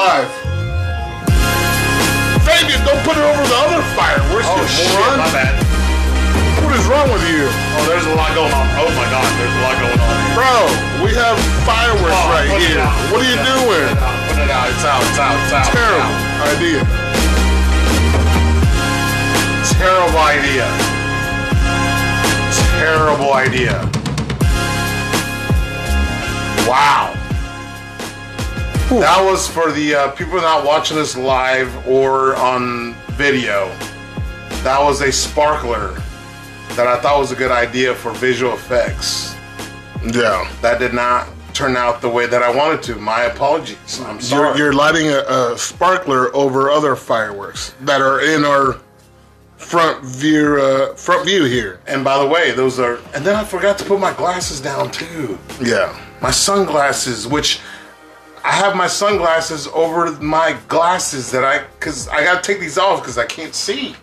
live. Fabian, don't put it over the other fireworks. Oh you shit, moron. my bad. What is wrong with you? Oh, there's a lot going on. Oh my god, there's a lot going on. here. Bro, we have fireworks Oh, right here. What put are you out, doing? Put it out, put it out. It's out. It's out. It's out. Terrible out. idea. Terrible idea. Terrible idea. Wow. That was for the uh, people not watching this live or on video. That was a sparkler that I thought was a good idea for visual effects. Yeah. That did not turn out the way that I wanted to. My apologies. I'm sorry. You're, you're lighting a, a sparkler over other fireworks that are in our front view uh, front view here. and by the way, those are. And then I forgot to put my glasses down too. Yeah. my sunglasses, which I have my sunglasses over my glasses that I, cause I gotta take these off because I can't see.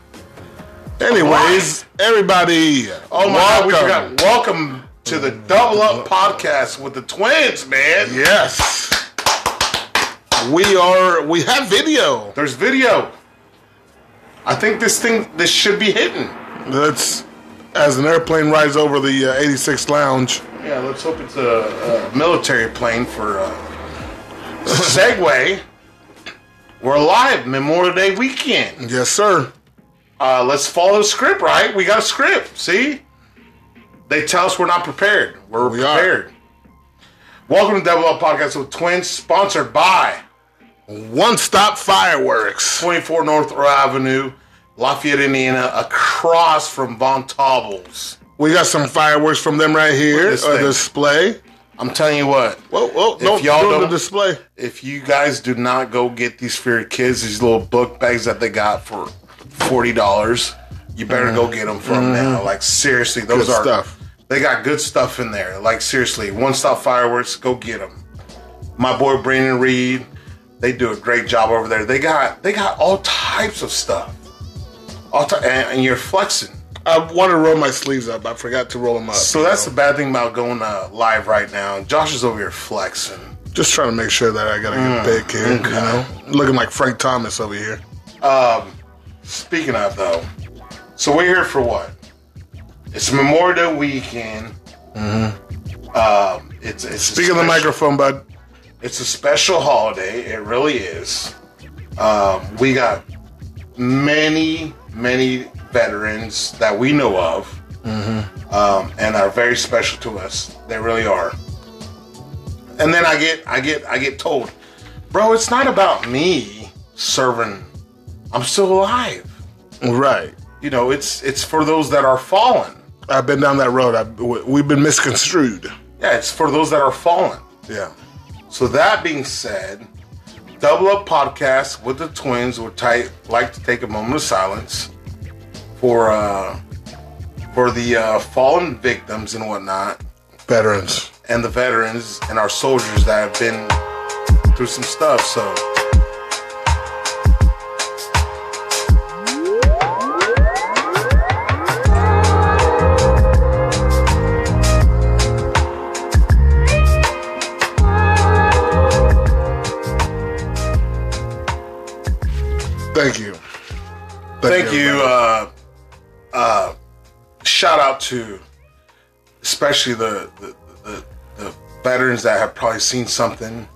Anyways, everybody, Oh my welcome. god, we forgot. Welcome to the Double Up podcast with the twins, man. Yes. We are. We have video. There's video. I think this thing, this should be hitting. Let's, as an airplane rides over the uh, 86 lounge. Yeah, let's hope it's a, a military plane for uh, segue. We're live Memorial Day weekend. Yes, sir. uh, let's follow the script, right? We got a script. See, they tell us we're not prepared. We're We are. prepared. Welcome to Double Up Podcast with Twins, sponsored by One Stop Fireworks. 24 North Avenue, Lafayette, Indiana, across from Von Tobel's. We got some fireworks from them right here. this A thing. display. I'm telling you what, Whoa, whoa! Don't y'all do the display. if you guys do not go get these for your kids, these little book bags that they got for forty dollars, you better go get them from now. Like seriously, those. Good are stuff. They got good stuff in there. Like seriously, one stop fireworks, go get them. My boy Brandon Reed, they do a great job over there. They got they got all types of stuff. All ty- and, and you're flexing. I want to roll my sleeves up. I forgot to roll them up. So that's know. the bad thing about going uh, live right now. Josh is over here flexing. just trying to make sure that I got a good pick here. You know, looking like Frank Thomas over here. Speaking of though, so we're here for what? It's Memorial Day weekend. Um, it's it's a Speak of the special- microphone, bud. It's a special holiday. It really is. Um, we got many, many veterans that we know of, um, and are very special to us. They really are. And then I get, I get, I get told, bro, it's not about me serving. I'm still alive. Right. You know, it's it's for those that are fallen. I've been down that road. I've, we've been misconstrued. Yeah, it's for those that are fallen. Yeah. So that being said, Double Up Podcast with the twins would like to take a moment of silence for uh, for the uh, fallen victims and whatnot, Veterans. and the veterans and our soldiers that have been through some stuff. So. Thank you. Thank you. To especially the the, the the veterans that have probably seen something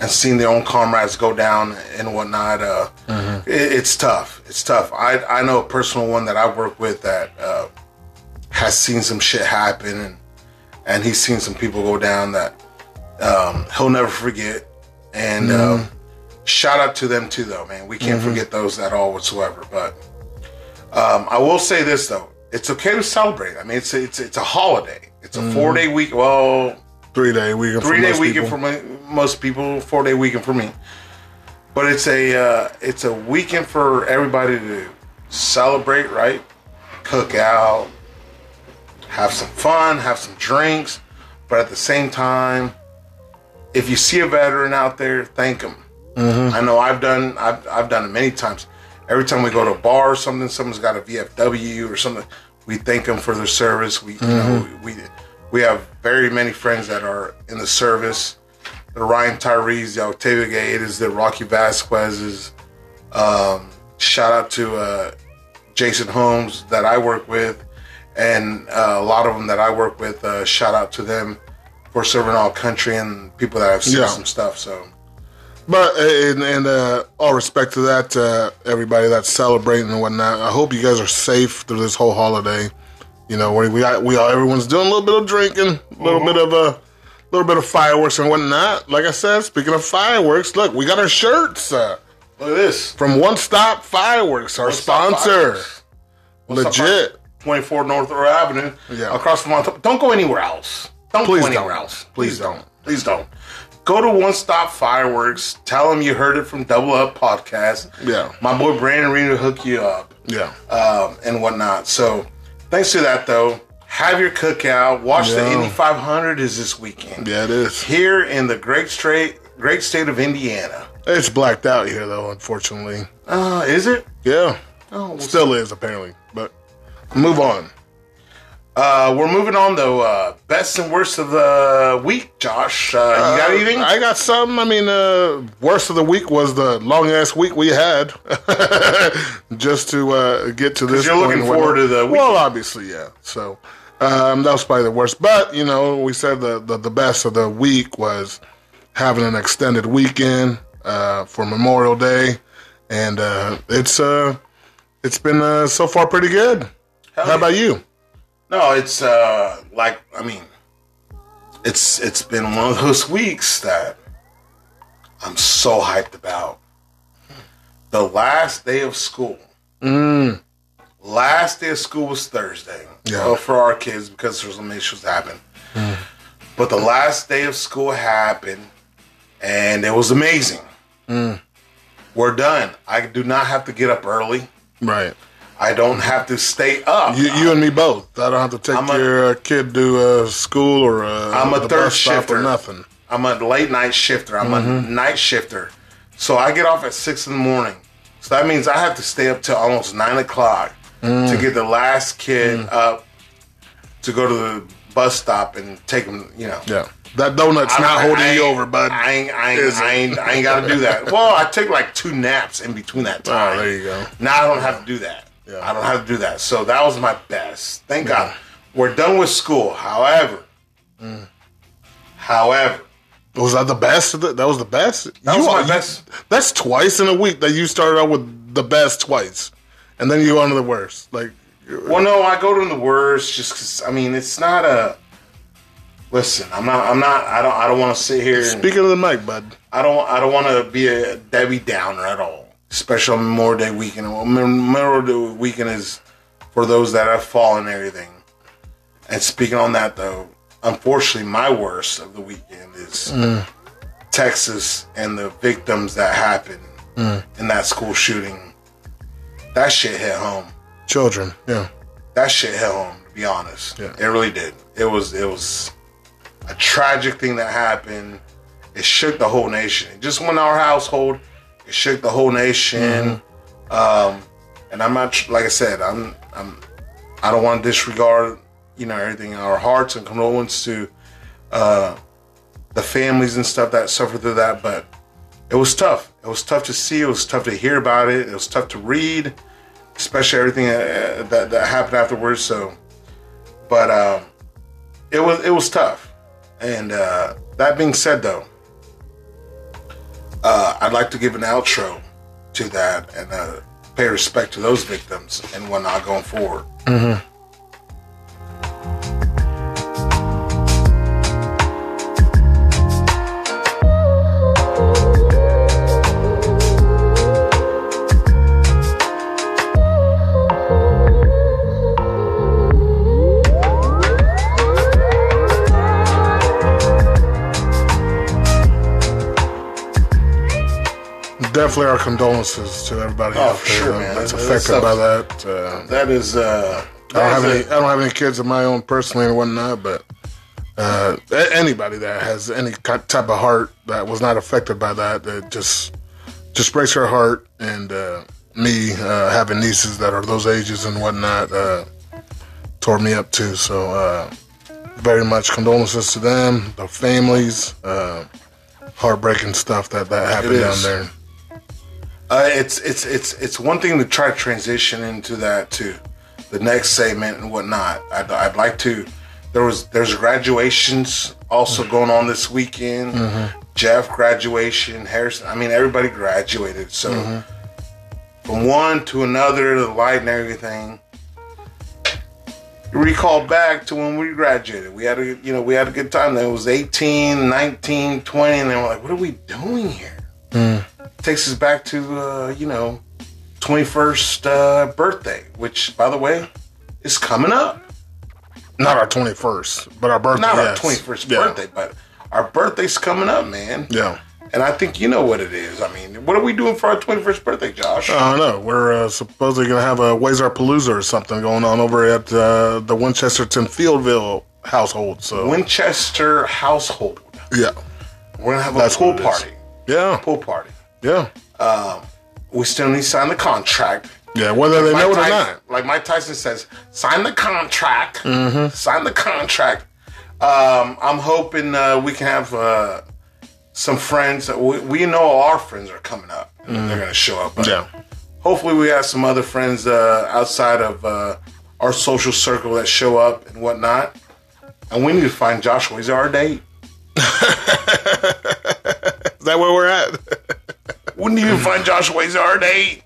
and seen their own comrades go down and whatnot. Uh, it- it's tough. It's tough. I I know a personal one that I work with that uh, has seen some shit happen and and he's seen some people go down that um, he'll never forget. And um, shout out to them too, though, man. We can't forget those at all whatsoever. But um, I will say this though, it's okay to celebrate. I mean, it's a, it's it's a holiday. It's a four day week. Well, Three day weekend. three for day most weekend people. for mo- most people, four day weekend for me. But it's a uh, it's a weekend for everybody to celebrate, right? Cook out, have some fun, have some drinks, but at the same time, if you see a veteran out there, thank them. I know I've done I've, I've done it many times. Every time we go to a bar or something, someone's got a VFW or something, we thank them for their service. We you know we we have very many friends that are in the service, the Ryan Tyrees, the Octavia Gates, the Rocky Vasquez's. Um, shout out to uh, Jason Holmes that I work with, and uh, a lot of them that I work with. Uh, shout out to them for serving all country and people that have seen Yeah. some stuff. So But and, and uh, all respect to that, uh, everybody that's celebrating and whatnot. I hope you guys are safe through this whole holiday. You know, we we got, we all everyone's doing a little bit of drinking, a little bit of a little bit of fireworks and whatnot. Like I said, speaking of fireworks, look, we got our shirts uh, look at this. from One Stop Fireworks, our One sponsor. Fireworks. Legit. 24 North Avenue. Yeah. Across from Don't go anywhere else. Don't Please go anywhere don't. else. Please don't. Please don't. Go to One Stop Fireworks. Tell them you heard it from Double Up Podcast. Yeah. My boy Brandon Reed will hook you up Yeah. um, and whatnot. So thanks to that, though, have your cookout. Watch the Indy 500 is this weekend. Yeah, it is. Here in the great straight, great state of Indiana. It's blacked out here, though, unfortunately. Uh, is it? Yeah. Oh, we'll Still is, apparently. But move on. Uh, we're moving on though. Uh, best and worst of the week, Josh. Uh, you got Uh, anything? I got some. I mean, uh, worst of the week was the long ass week we had, just to uh, get to this. you're looking forward to the week- Well, obviously, yeah. So um, that was probably the worst. But you know, we said the the, the best of the week was having an extended weekend uh, for Memorial Day, and uh, it's uh, it's been uh, so far pretty good. Hell How yeah. about you? No, it's uh like I mean, it's it's been one of those weeks that I'm so hyped about. The last day of school. Mm. Last day of school was Thursday. Yeah. Well, for our kids because there's some issues happen. But the last day of school happened, and it was amazing. We're done. I do not have to get up early. Right. I don't have to stay up. You, you and me both. I don't have to take a- your uh, kid to uh, school or uh, I'm a third bus stop shifter. or nothing. I'm a late night shifter. I'm a night shifter. So I get off at six in the morning. So that means I have to stay up till almost nine o'clock to get the last kid up to go to the bus stop and take him. You know, Yeah, that donut's not holding I you over, bud. I ain't, I ain't, I ain't, I ain't got to do that. Well, I took like two naps in between that time. oh, there you go. Now I don't have to do that. Yeah. I don't have to do that. So that was my best. Thank God. We're done with school. However, Mm. however, Was that the best? That was the best. That was my best. That's twice in a week that you started out with the best twice, and then you go on to the worst. Like, Well, no, I go to the worst just because. I mean, it's not a. Listen, I'm not. I'm not. I don't. I don't want to sit here. Speaking of the mic, bud. I don't. I don't want to be a Debbie Downer at all. Especially on Memorial Day weekend. Memorial Day weekend is for those that have fallen and everything. And speaking on that, though, unfortunately, my worst of the weekend is mm. Texas and the victims that happened mm. in that school shooting. That shit hit home Children, yeah, that shit hit home. To be honest, Yeah. it really did. It was it was a tragic thing that happened. It shook the whole nation. It just went our household. It shook the whole nation. Um, and I'm not like I said. I'm I'm I don't want to disregard you know everything. In our hearts and condolences to uh, the families and stuff that suffered through that. But it was tough. It was tough to see. It was tough to hear about it. It was tough to read especially everything uh, that that happened afterwards. So, but um, it was it was tough. And uh, that being said, though, uh, I'd like to give an outro to that and uh, pay respect to those victims and whatnot going forward. Definitely our condolences to everybody Oh, out for there sure, man. that's affected by that. Uh, That is. Uh, I don't have that any. I don't have any kids of my own personally and whatnot, but uh, anybody that has any type of heart that was not affected by that, it just just breaks her heart. And uh, me uh, having nieces that are those ages and whatnot uh, tore me up too. So uh, very much condolences to them, their families. Uh, heartbreaking stuff that that happened down there. Uh, it's it's it's it's one thing to try to transition into that to the next segment and whatnot. I'd, I'd like to. There was there's graduations also mm-hmm. going on this weekend. Mm-hmm. Jeff graduation, Harrison. I mean, everybody graduated. So mm-hmm. from one to another, the light and everything. Recall back to when we graduated. We had a you know we had a good time. Then it was 18, 19, 20, and then we're like, what are we doing here? Mm. Takes us back to uh, you know 21st uh, birthday which by the way is coming up Not our twenty first, but our birthday. not yes. our 21st Yeah. birthday but our birthday's coming up man Yeah. and i think you know what it is i mean what are we doing for our 21st birthday josh I don't know. We're uh, supposedly going to have a Wazar Palooza or something going on over at uh, the Winchesterton Fieldville household. So winchester household yeah, we're gonna have a That's pool what it is. party yeah, pool party yeah, we still need to sign the contract yeah. Whether they Mike know it or Tyson- not. Like Mike Tyson says, sign the contract. Mm-hmm. Sign the contract. Um, I'm hoping uh, we can have uh, some friends. We, we know our friends are coming up. and They're going to show up. But Yeah. Hopefully, we have some other friends uh, outside of uh, our social circle that show up and whatnot. And we need to find Joshua. He's our date. Is that where we're at? Need to find Joshua. Our date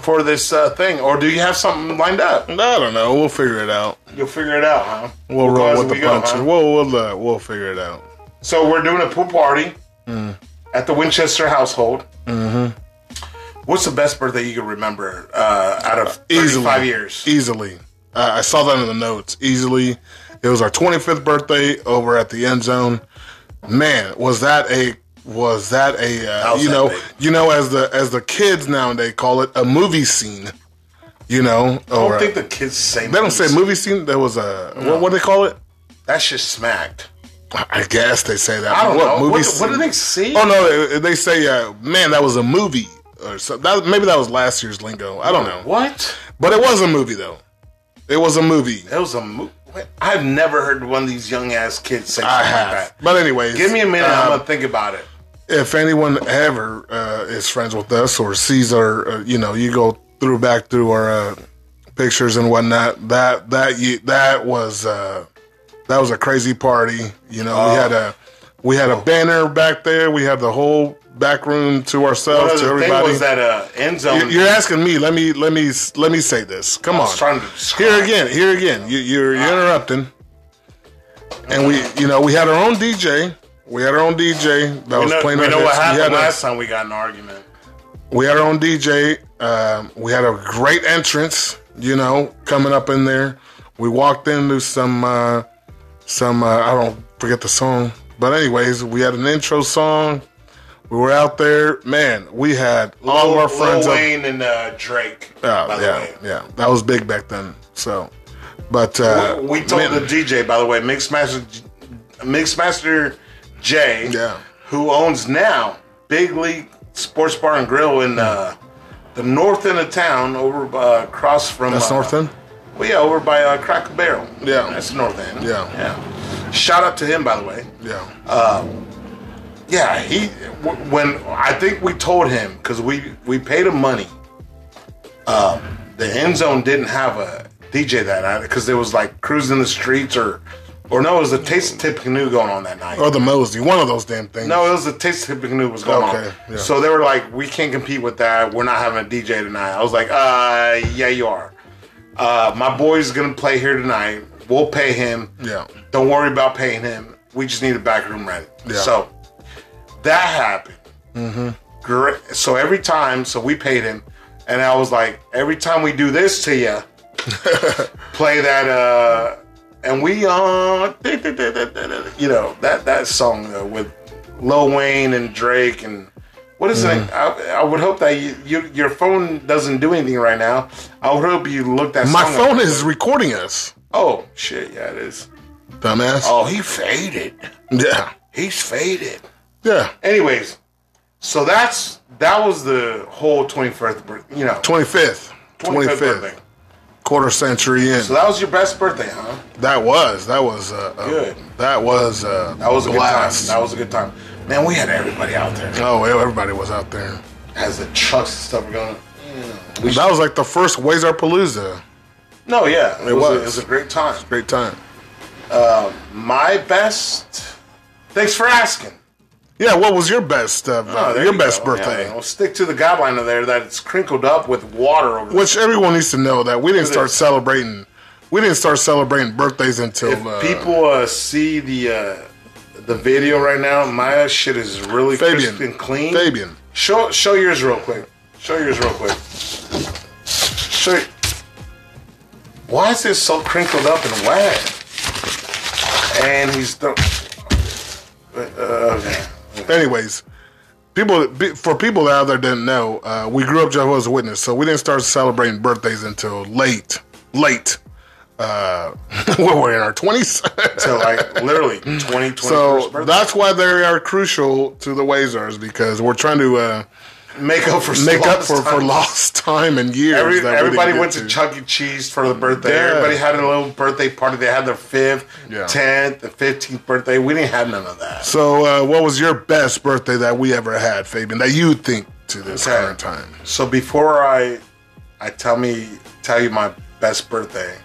for this uh, thing. Or do you have something lined up? I don't know. We'll figure it out. You'll figure it out, huh? We'll go roll with the we punches. huh? We'll we'll uh, we'll figure it out. So we're doing a pool party Mm. at the Winchester household. Mm-hmm. What's the best birthday you can remember uh, out of Easily. 35 years? Easily. I saw that in the notes. Easily. It was our 25th birthday over at the end zone. Man, was that a was that a uh, you that know big. you know as the as the kids nowadays call it a movie scene. You know, I don't think the kids say they don't say movie scene. There was a what, what do they call it? That's just smacked. I guess they say that. I don't what, know. Movie What, scene? what do they see? Oh no, they, they say, uh, "Man, that was a movie." Or so that, maybe that was last year's lingo. I don't know, What? but it was a movie though. It was a movie. It was a movie. I've never heard one of these young ass kids say something I like have. that. But anyways, Give me a minute. um, I'm gonna think about it. if anyone ever uh, is friends with us or sees our, uh, you know, you go through back through our uh, pictures and whatnot. That that you, that was uh, that was a crazy party. You know, we Oh. had a we had a banner back there. We had the whole back room to ourselves to everybody. was that uh, end zone. You- You're asking me. Let me let me let me say this. Come on. Here again. Here again. You, you're, you're interrupting. And we, you know, we had our own DJ. We had our own DJ that We was know, playing we know what hits. We happened had, a- last time we got an argument. we had our own DJ. Um, we had a great entrance. You know, coming up in there. We walked into some uh, some. Uh, I don't forget the song, but anyways, we had an intro song. We were out there, man. We had all of our friends Lil up Wayne and uh, Drake. Oh, by the yeah, way. yeah, that was big back then. So, but uh, we told man, the DJ, by the way, Mixmaster, Mixmaster J, Yeah. who owns now Big League Sports Bar and Grill in uh, the north end of town, over uh, across from that's uh, North End. Well, yeah, over by uh, Cracker Barrel. Yeah. that's the north end. Yeah. yeah. Shout out to him, by the way. Yeah, Yeah, he when I think we told him because we we paid him money. Um, the end zone didn't have a DJ that night because there was like cruising the streets or or no, it was a taste of Tippecanoe going on that night. or the Mosey, one of those damn things. No, it was a taste of Tippecanoe was going Okay, on. yeah. So they were like, we can't compete with that. We're not having a DJ tonight. I was like, uh, yeah, you are. Uh, my boy's gonna play here tonight. We'll pay him. Yeah, Don't worry about paying him. We just need a back room ready. Yeah. So that happened. Mm-hmm. Great. So every time, so we paid him, and I was like, every time we do this to you, play that, uh, and we, uh, you know, that that song uh, with Lil Wayne and Drake and. What is Mm-hmm. it? I, I would hope that you, you, your phone doesn't do anything right now. I would hope you look that. my phone up. is recording us, Oh shit! Yeah, it is. dumbass. Oh, he faded. Yeah, He's faded. Yeah. Anyways, so that's that was the whole 21st, bir- you know, Twenty fifth, 25th twenty birthday. fifth, quarter century in. So that was your best birthday, huh? that was that was uh, uh, Good. That was uh, That was a blast. good time. That was a good time. Man, we had everybody out there. Oh, everybody was out there. As the trucks and stuff were going. You know, we That was like the first Wazar Palooza. no, yeah, it, It was. A, was. it was a great time. Great time. My best. Thanks for asking. Yeah, what was your best uh, Oh, your you best go. birthday? Yeah, we'll stick to the guideline of there that it's crinkled up with water over. Which everyone needs to know that we didn't start celebrating. We didn't start celebrating birthdays until if uh, people uh, see the uh, the video right now, my shit is really Fabian crisp and clean. Fabian. Show show yours real quick. Show yours real quick. Show. Why is this so crinkled up and wet? And he's the. Uh, okay. Anyways, people for people out there didn't know, uh, we grew up Jehovah's Witness, so we didn't start celebrating birthdays until late, late. Uh, when we're in our twenties. So like literally 20, so birthday. that's why they are crucial to the Wazars because we're trying to uh, make up for make up for, for lost time and years. Every, we everybody didn't went get to Chuck E. Cheese for the birthday. Yeah. Everybody had a little birthday party. They had their fifth, Yeah. tenth, and fifteenth birthday. We didn't have none of that. So, uh, what was your best birthday that we ever had, Fabian? That you think to this Okay. current time? So before I, I tell me tell you my best birthday,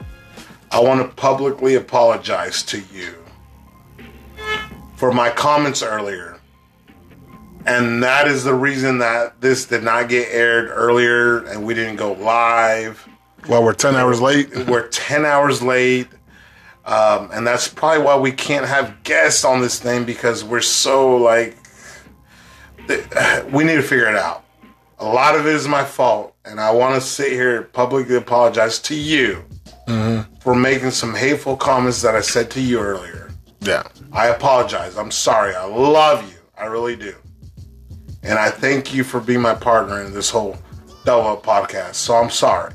I want to publicly apologize to you for my comments earlier. And that is the reason that this did not get aired earlier and we didn't go live. Well, we're ten hours late. We're 10 hours late. Um, and that's probably why we can't have guests on this thing because we're so like, we need to figure it out. A lot of it is my fault. And I want to sit here and publicly apologize to you for making some hateful comments that I said to you earlier. Yeah, I apologize. I'm sorry. I love you. I really do. And I thank you for being my partner in this whole Double Up podcast. So I'm sorry.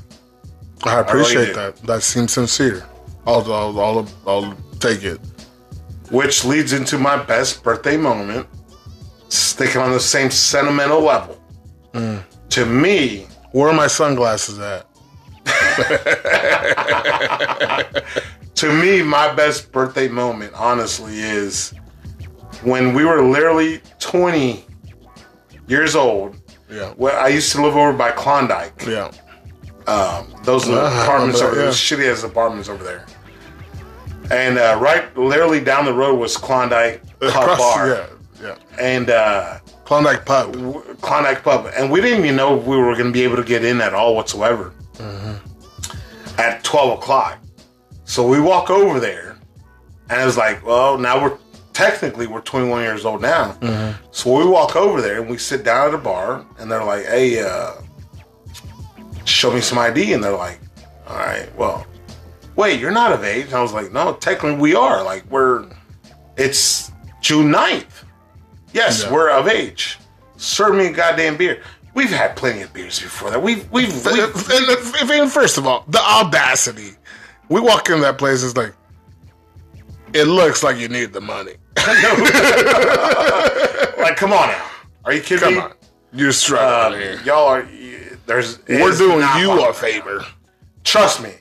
I appreciate do. that. That seems sincere. I'll, I'll, I'll, I'll take it. which leads into my best birthday moment, sticking on the same sentimental level. Mm. To me, Where are my sunglasses at? to me, my best birthday moment, honestly, is when we were literally 20 years old. Yeah, Well, I used to live over by Klondike. yeah. Those little I apartments over there, shitty ass apartments over there. And uh, right, literally down the road was Klondike Pub Across- Bar, Yeah, yeah. and uh, Klondike Pub. Klondike Pub, and we didn't even know if we were going to be able to get in at all whatsoever at twelve o'clock. So we walk over there, and it was like, well, now we're technically we're twenty one years old now. So we walk over there and we sit down at a bar, and they're like, hey, uh, show me some ID, and they're like, all right, well, wait, you're not of age. And I was like, no, technically we are. Like we're, it's June 9th. Yes, Yeah. we're of age. Serve me a goddamn beer. We've had plenty of beers before that. We've we've, we've and- and first of all, the audacity. We walk in that place, it's like, it looks like you need the money. like, come on now. Are you kidding Come me? on. You're struggling Um, here. y'all are. y- There's. We're doing you a favor. Trust me.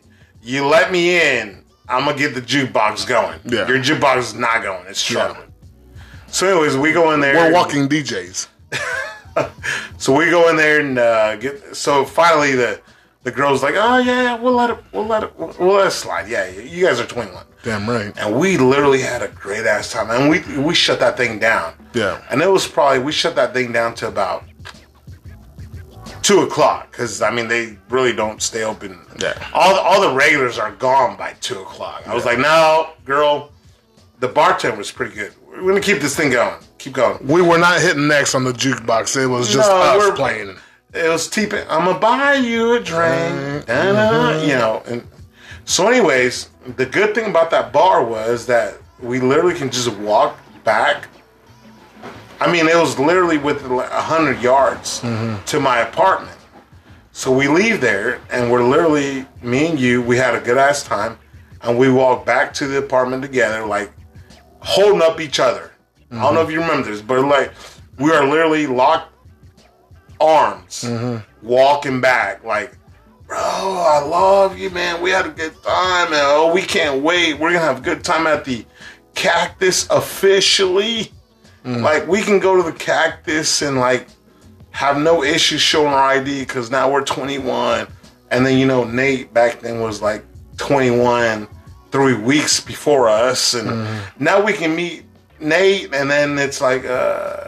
You let me in, I'm gonna get the jukebox going. Yeah. Your jukebox is not going. It's struggling. So, anyways, we go in there. We're walking DJs. So we go in there and uh, get. So finally, the the girl's like, "Oh yeah, yeah, we'll let it. We'll let it. We'll, let it slide. Yeah, yeah, you guys are 21." Damn right. And we literally had a great ass time, and we we shut that thing down. Yeah. And it was probably we shut that thing down to about two o'clock because I mean they really don't stay open. Yeah. All the, all the regulars are gone by two o'clock. I was like, no, girl, the bartender was pretty good. We're gonna keep this thing going. Keep going. We were not hitting next on the jukebox. It was just No, us playing. It was T. I'm gonna buy you a drink. Mm-hmm. Da-da, uh, You know. And so, anyways, the good thing about that bar was that we literally can just walk back. I mean, it was literally within like a hundred yards mm-hmm. to my apartment. So we leave there, and we're literally me and you. We had a good ass time, and we walk back to the apartment together, like holding up each other. I don't know mm-hmm. if you remember this, but like we are literally locked arms, mm-hmm. walking back, like, bro, I love you, man. We had a good time, and oh, we can't wait. We're gonna have a good time at the Cactus officially. Mm. Like we can go to the cactus and like have no issues showing our ID because now we're 21. And then you know Nate back then was like 21 three weeks before us, and mm-hmm. now we can meet Nate, and then it's like uh,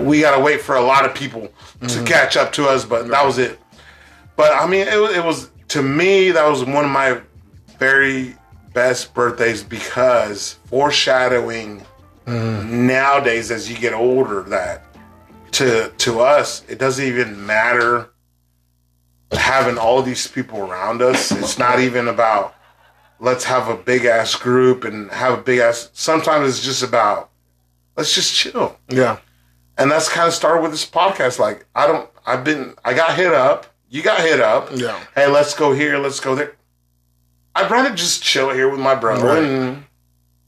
we gotta wait for a lot of people to mm-hmm. catch up to us. But that was it. But I mean, it, was- it was to me that was one of my very best birthdays because foreshadowing mm-hmm. nowadays as you get older that to to us it doesn't even matter having all these people around us. It's not even about let's have a big ass group and have a big ass. Sometimes it's just about let's just chill. Yeah. And that's kind of started with this podcast. Like I don't, I've been, I got hit up. You got hit up. Yeah. Hey, let's go here. Let's go there. I'd rather just chill here with my brother Right. and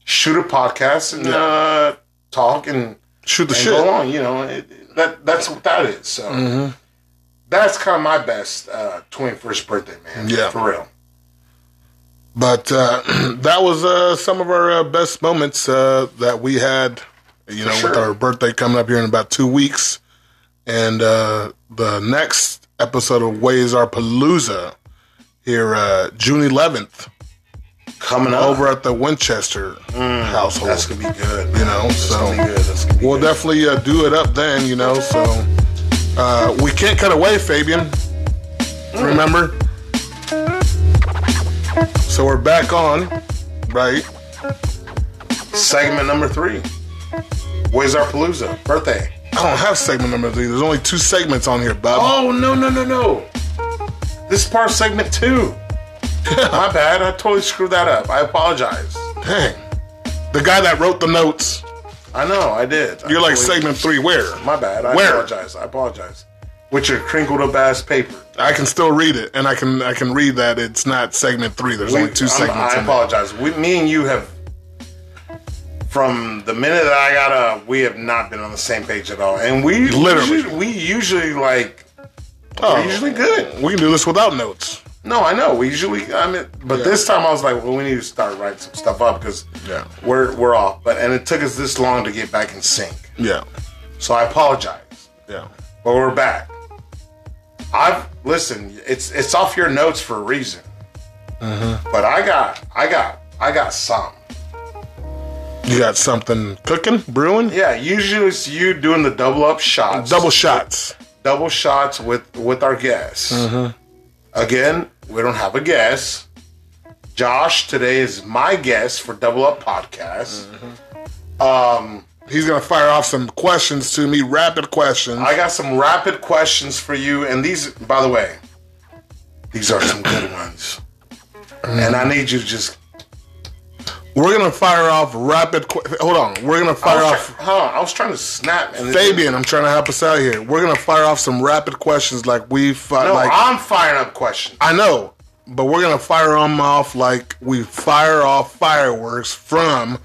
shoot a podcast and uh, talk and, Shoot the and shit. go on. You know, it, that that's what that is. So Mm-hmm. that's kind of my best uh, 21st birthday, man. Yeah. for real. But uh, that was uh, some of our uh, best moments uh, that we had, you know, with our birthday coming up here in about two weeks. And uh, the next episode of Wazar Palooza here, uh, June 11th, Coming up, over at the Winchester household. that's gonna be good. you know, That's so good. That's gonna be we'll good. definitely uh, do it up then, you know. So uh, we can't cut away, Fabian. Remember? So we're back on, right? Segment number three. Wazar Palooza birthday? I don't have segment number three. There's only two segments on here, Bob. Oh no no no no! This is part of segment two. My bad. I totally screwed that up. I apologize. Dang. The guy that wrote the notes. I know I did. You're like totally- segment three. Where? My bad. I Where? apologize. I apologize. With your crinkled up ass paper. I can still read it, and I can I can read that it's not segment three. There's only 2 I'm- segments. I in there. apologize. We, me and you have, from the minute that I got up, we have not been on the same page at all. And we Literally. usually, we usually like, Oh. we're usually good. We can do this without notes. No, I know. We usually, I mean, but Yeah. this time I was like, well, we need to start writing some stuff up because Yeah. we're we're off. But and it took us this long to get back in sync. Yeah. So I apologize, Yeah. but we're back. I've listen. It's it's off your notes for a reason. Mm-hmm. But I got I got I got some. You got something cooking, brewing? Yeah, usually it's you doing the double up shots, Double shots. double shots with with our guests. Mm-hmm. Again, we don't have a guest. Josh today is my guest for Double Up Podcast. Mm-hmm. Um, He's gonna fire off some questions to me, rapid questions. I got some rapid questions for you, and these, by the way, these are some good ones. And I need you to just We're gonna fire off rapid. Qu- Hold on. We're gonna fire off. try- hold on, I was trying to snap and Fabian, I'm trying to help us out here. We're gonna fire off some rapid questions like we fi- No, like I'm firing up questions. I know, but we're gonna fire them off like we fire off fireworks from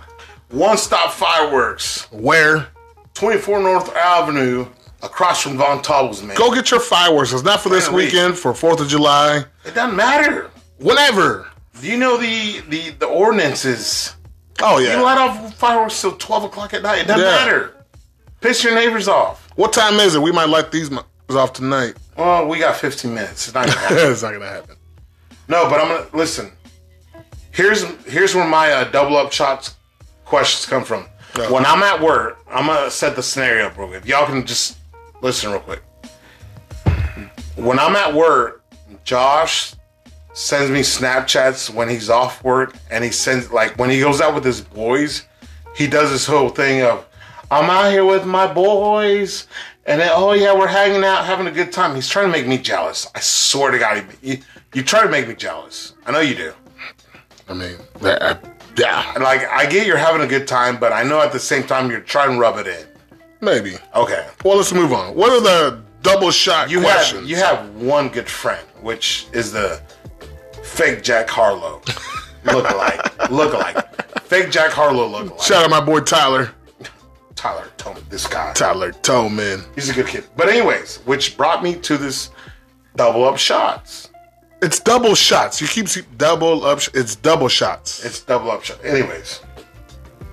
One Stop Fireworks, where? 24 North Avenue, across from Von Tobel's, man. Go get your fireworks. It's not for this weekend, for Fourth of July, It doesn't matter. whenever. Do you know the the the ordinances? Oh yeah. You light off fireworks till 12 o'clock at night. It doesn't Yeah. matter. Piss your neighbors off. What time is it? We might light these off tonight. Well, we got 15 minutes. It's not gonna happen. it's not gonna happen. No, but I'm gonna listen. Here's here's where my uh, double up shots questions come from. Yeah. When I'm at work, I'm gonna set the scenario up real quick. Y'all can just listen real quick. When I'm at work, Josh sends me Snapchats when he's off work, and he sends like when he goes out with his boys, he does this whole thing of I'm out here with my boys, and then oh yeah, we're hanging out, having a good time. He's trying to make me jealous. I swear to God, he, you, you try to make me jealous. I know you do. I mean, I- yeah, And like I get you're having a good time, but I know at the same time you're trying to rub it in. maybe. Okay. Well, let's move on. What are the double shot You questions? have you have one good friend, which is the fake Jack Harlow look alike. look alike. Fake Jack Harlow look alike. Shout out my boy Tyler. Tyler me this guy. Tyler Tolman. He's a good kid. But anyways, which brought me to this double up shots. It's double shots. You keep see- double up. It's double shots. It's double up shots. Anyways.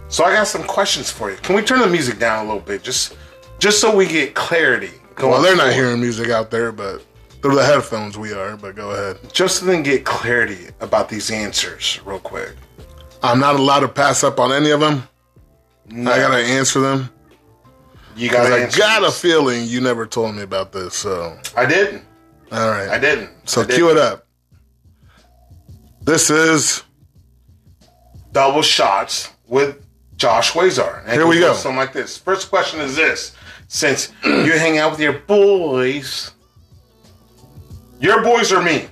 So I got some questions for you. Can we turn the music down a little bit, just just so we get clarity? going Well, they're not hearing music out there, but through the headphones we are. But go ahead. Just to then get clarity about these answers, real quick. I'm not allowed to pass up on any of them. I gotta answer them. You got I got a feeling you never told me about this. So, I didn't. all right. I didn't. So I didn't. cue it up. This is double shots with Josh Wazar. And Here we go. Something like this. First question is this: Since you hang out with your boys, your boys are me.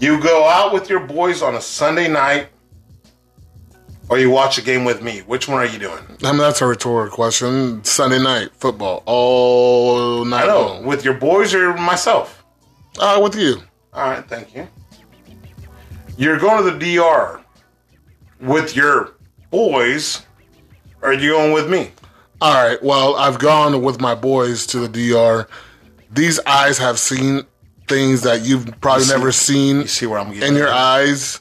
You go out with your boys on a Sunday night, or you watch a game with me. Which one are you doing? I mean that's a rhetorical question. Sunday night football all night I know long. with your boys or myself. Uh, with you. All right, thank you. You're going to the DR with your boys, or are you going with me? All right. Well, I've gone with my boys to the DR. These eyes have seen things that you've probably You see- never seen You see where I'm getting in your at? eyes.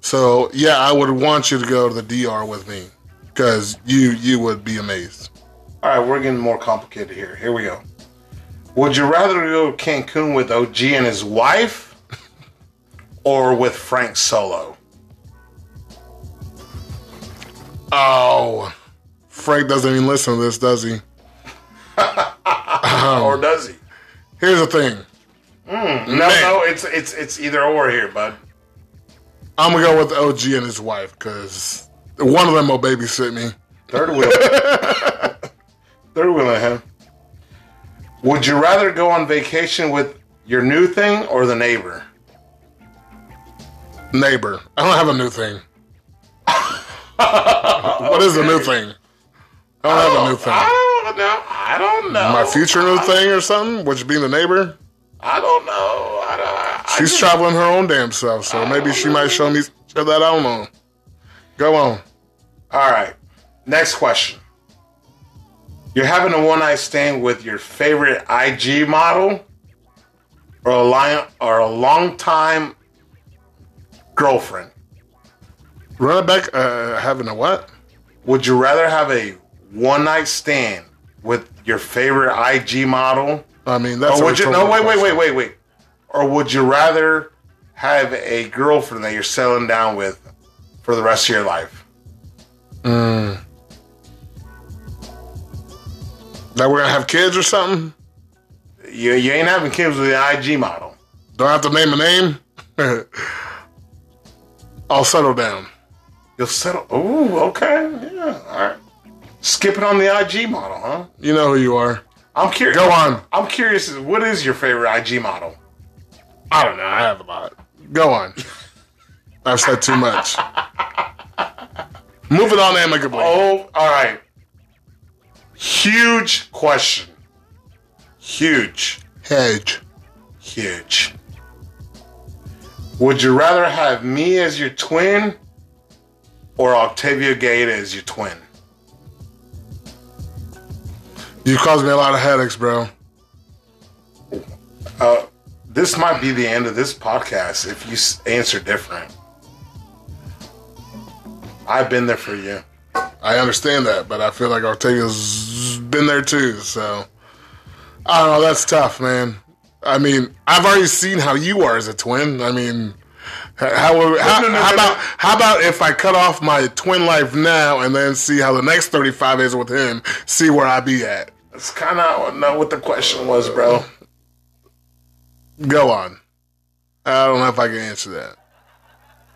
So yeah, I would want you to go to the DR with me because you you would be amazed. All right, we're getting more complicated here. Here we go. Would you rather go to Cancun with OG and his wife, or with Frank Solo? Oh, Frank doesn't even listen to this, does he? or does he? Here's the thing. Hmm, no, Man. no, it's it's it's either or here, bud. I'm gonna go with OG and his wife because one of them will babysit me. Third wheel. Third wheel him. Would you rather go on vacation with your new thing or the neighbor? Neighbor, I don't have a new thing. what is a new thing? I don't have a new thing. I know. I don't know. My future new thing or something, which being the neighbor. I don't know. I don't. I She's just- traveling her own damn self, so maybe she might show me show that I don't know. Go on. All right. Next question. You're having a one night stand with your favorite IG model, or a lion, or a long time girlfriend. Run it back. Uh, having a what? Would you rather have a one night stand with your favorite IG model, I mean, that's. or would you? No, wait, wait, wait, wait, wait. Or would you rather have a girlfriend that you're settling down with for the rest of your life? Mm. That we're gonna have kids or something? You, you ain't having kids with the IG model. Don't have to name a name. I'll settle down. You'll settle. Ooh, okay, yeah, all right. Skipping on the IG model, huh? You know who you are. I'm curious. Go on. I'm curious. What is your favorite IG model? I don't know. I have a lot. Go on. I've said too much. Moving on amicably. Oh, all right. Huge question. Huge, Hedge. huge. Would you rather have me as your twin or Octavia Gate as your twin? You caused me a lot of headaches, bro. Uh, this might be the end of this podcast if you answer different. I've been there for you. I understand that, but I feel like Octavia's been there too. So I don't know. That's tough, man. I mean, I've already seen how you are as a twin. I mean, how how, how, no, no, how about how about if I cut off my twin life now and then see how the next thirty five is with him, see where I be at. That's kind of not what the question was, bro. Go on. I don't know if I can answer that.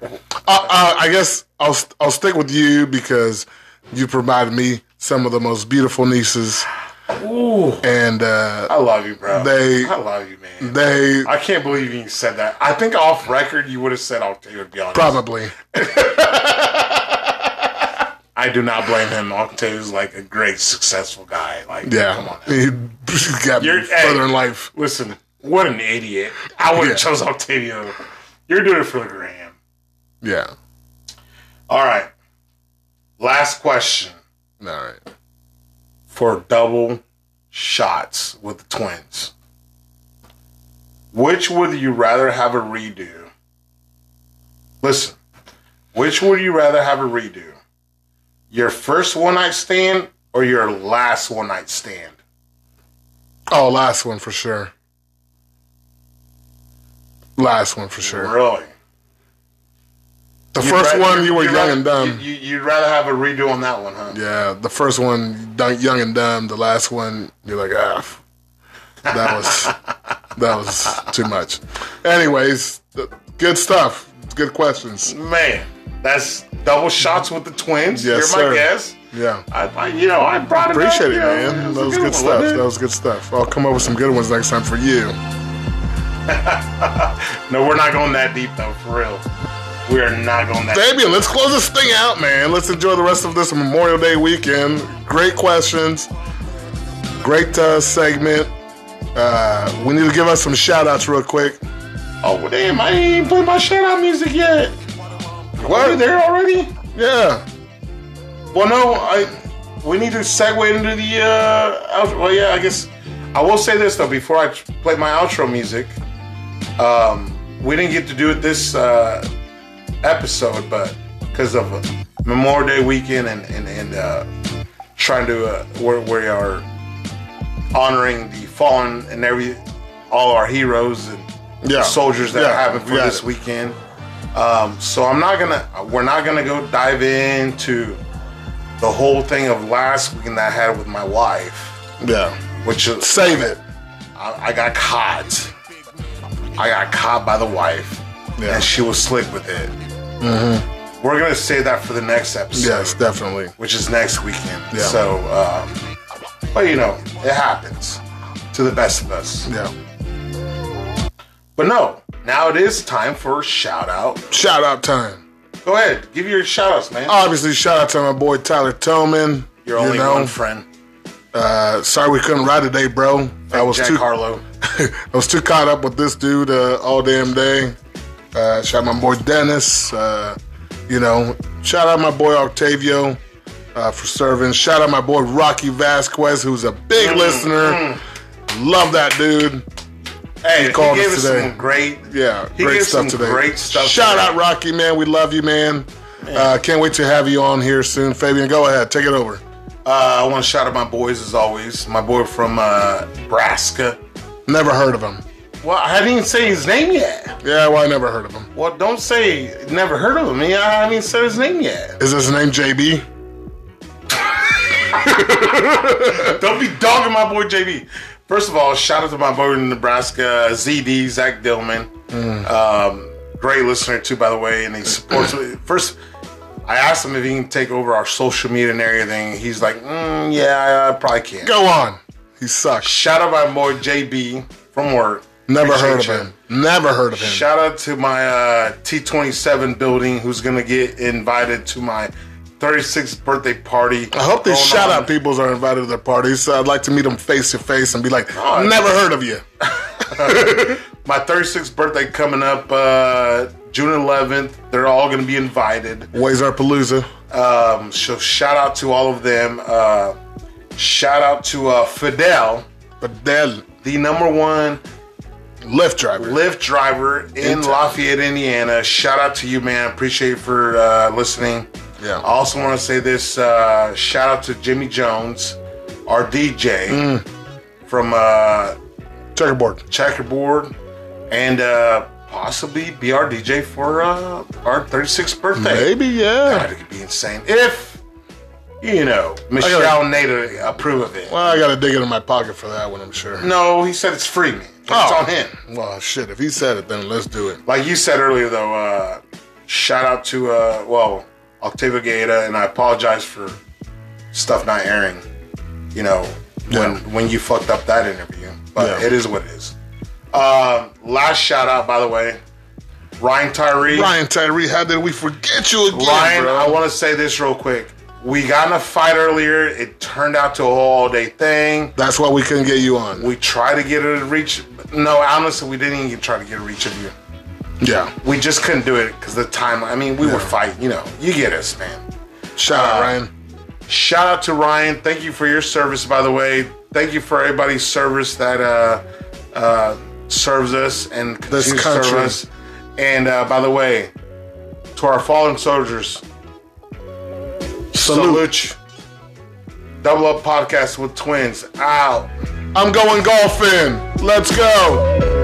Uh, uh, I guess I'll I'll stick with you because you provided me some of the most beautiful nieces, Ooh, and uh, I love you, bro. They- I love you, man. they I can't believe you said that. I think off record you would have said Octavia. To be honest, probably I do not blame him. Octavia's like a great, successful guy. Like, yeah, come on. Now. He got me You're- further hey. in life. Listen, what an idiot! I would have Yeah. chose Octavia. You're doing it for the gram. Yeah. All right. Last question All right. for double shots with the twins. Which would you rather have a redo? Listen, which would you rather have a redo? Your first one night stand or your last one night stand? Oh, last one for sure. Last one for sure. Really? The You'd first rather- one, you were young rather- and dumb. You, you, would rather have a redo on that one, huh? Yeah, the first one, young and dumb. The last one, you're like, ah, that was that was too much. Anyways, good stuff. Good questions. Man, that's double shots with the twins. Yes, You're sir. my guest. Yeah, I, I, you know, I brought it appreciate it, you know, man. That was good good one, stuff. That was good stuff. I'll come up with some good ones next time for you. No, we're not going that deep though, for real. We are not going that. Deep. Fabian, let's close this thing out, man. Let's enjoy the rest of this Memorial Day weekend. Great questions. Great uh, segment. Uh, we need to give us some shout outs real quick. Oh damn! I ain't even played my shout out music yet. What? Are you there already? Yeah. Well, no. I we need to segue into the. Uh, outro. Well, yeah. I guess I will say this though before I play my outro music. Um, we didn't get to do it this uh, episode, but because of uh, Memorial Day weekend and and, and uh, trying to uh, we we are honoring the fallen and every all our heroes and Yeah. soldiers that Yeah, happened for this it. weekend. Um, so I'm not gonna, we're not gonna go dive into the whole thing of last weekend that I had with my wife, Yeah. which is Save it. I, I got caught. I got caught by the wife, Yeah. and she was slick with it. We're gonna say that for the next episode, Yes, definitely. which is next weekend. Yeah. So, um, but you know, it happens to the best of us. Yeah. But no, now it is time for shout out. Shout out time. Go ahead, give your shout outs, man. Obviously, shout out to my boy Tyler Tillman. You're You only know, one friend. Uh, sorry we couldn't ride today, bro. I was Jack too Harlow. I was too caught up with this dude uh, all damn day. Uh, shout out my boy Dennis. Uh, you know, shout out my boy Octavio uh, for serving. Shout out my boy Rocky Vasquez, who's a big listener. Love that dude. Hey, he, called gave us us today. some great. Yeah, He great gave stuff some today. great stuff Shout today. out Rocky, man. We love you, man. Uh, can't wait to have you on here soon, Fabian. Go ahead, take it over. Uh, I want to shout out my boys as always. My boy from uh, Nebraska. Never heard of him. Well, I didn't even say his name yet. Yeah, well, I never heard of him. Well, don't say never heard of him. Yeah, I haven't even said his name yet. Is his name JB? Don't be dogging my boy JB. First of all, shout out to my boy in Nebraska, ZD, Zach Dillman. Um, great listener, too, by the way, and he supports me. First, I asked him if he can take over our social media and everything. He's like, mm, yeah, I probably can't." Go on. He sucks. Shout out to my boy JB from work. Never heard of Appreciate him. Never heard of him. Shout out to my uh, T27 building who's going to get invited to my 36th birthday party. I hope these shout on- out peoples are invited to their parties. So I'd like to meet them face to face and be like, Oh, never heard of you. My 36th birthday coming up uh, June 11th. They're all going to be invited. Wazar Palooza. Um, so shout out to all of them. Uh, shout out to uh, Fidel, But then, the number one Lyft driver. Lyft driver in In. Lafayette, Indiana. Shout out to you, man. Appreciate you for uh, listening. Yeah. I also want to say this uh, shout out to Jimmy Jones, our DJ Mm. from uh, Checkerboard. Checkerboard, and uh, possibly be our DJ for uh, our 36th birthday. Maybe, yeah. God, it could be insane if you know Michelle Nader approve of it. Well, I gotta dig into my pocket for that one, I'm sure. No, he said it's free, man. It's Oh. on him. Well, shit, if he said it, then let's do it. Like you said earlier, though, uh, shout out to uh, well Octavio Gaeta, and I apologize for stuff not airing. You know when Yeah. when you fucked up that interview, but Yeah. it is what it is. Um, last shout out, by the way, Ryan Tyree. Ryan Tyree, how did we forget you again, Ryan, bro? I want to say this real quick. We got in a fight earlier. It turned out to a all day thing. That's why we couldn't get you on. We tried to get her to reach. No, honestly, we didn't even try to get a reach of you. Yeah. We just couldn't do it because the time. I mean, we were fighting. You know, you get us, man. Shout Uh, out, Ryan. Shout out to Ryan. Thank you for your service, by the way. Thank you for everybody's service that uh, uh, serves us and This continues to serve us. And uh, by the way, to our fallen soldiers, Salute. you. Double Up Podcast with Twins. Out. I'm going golfing. Let's go.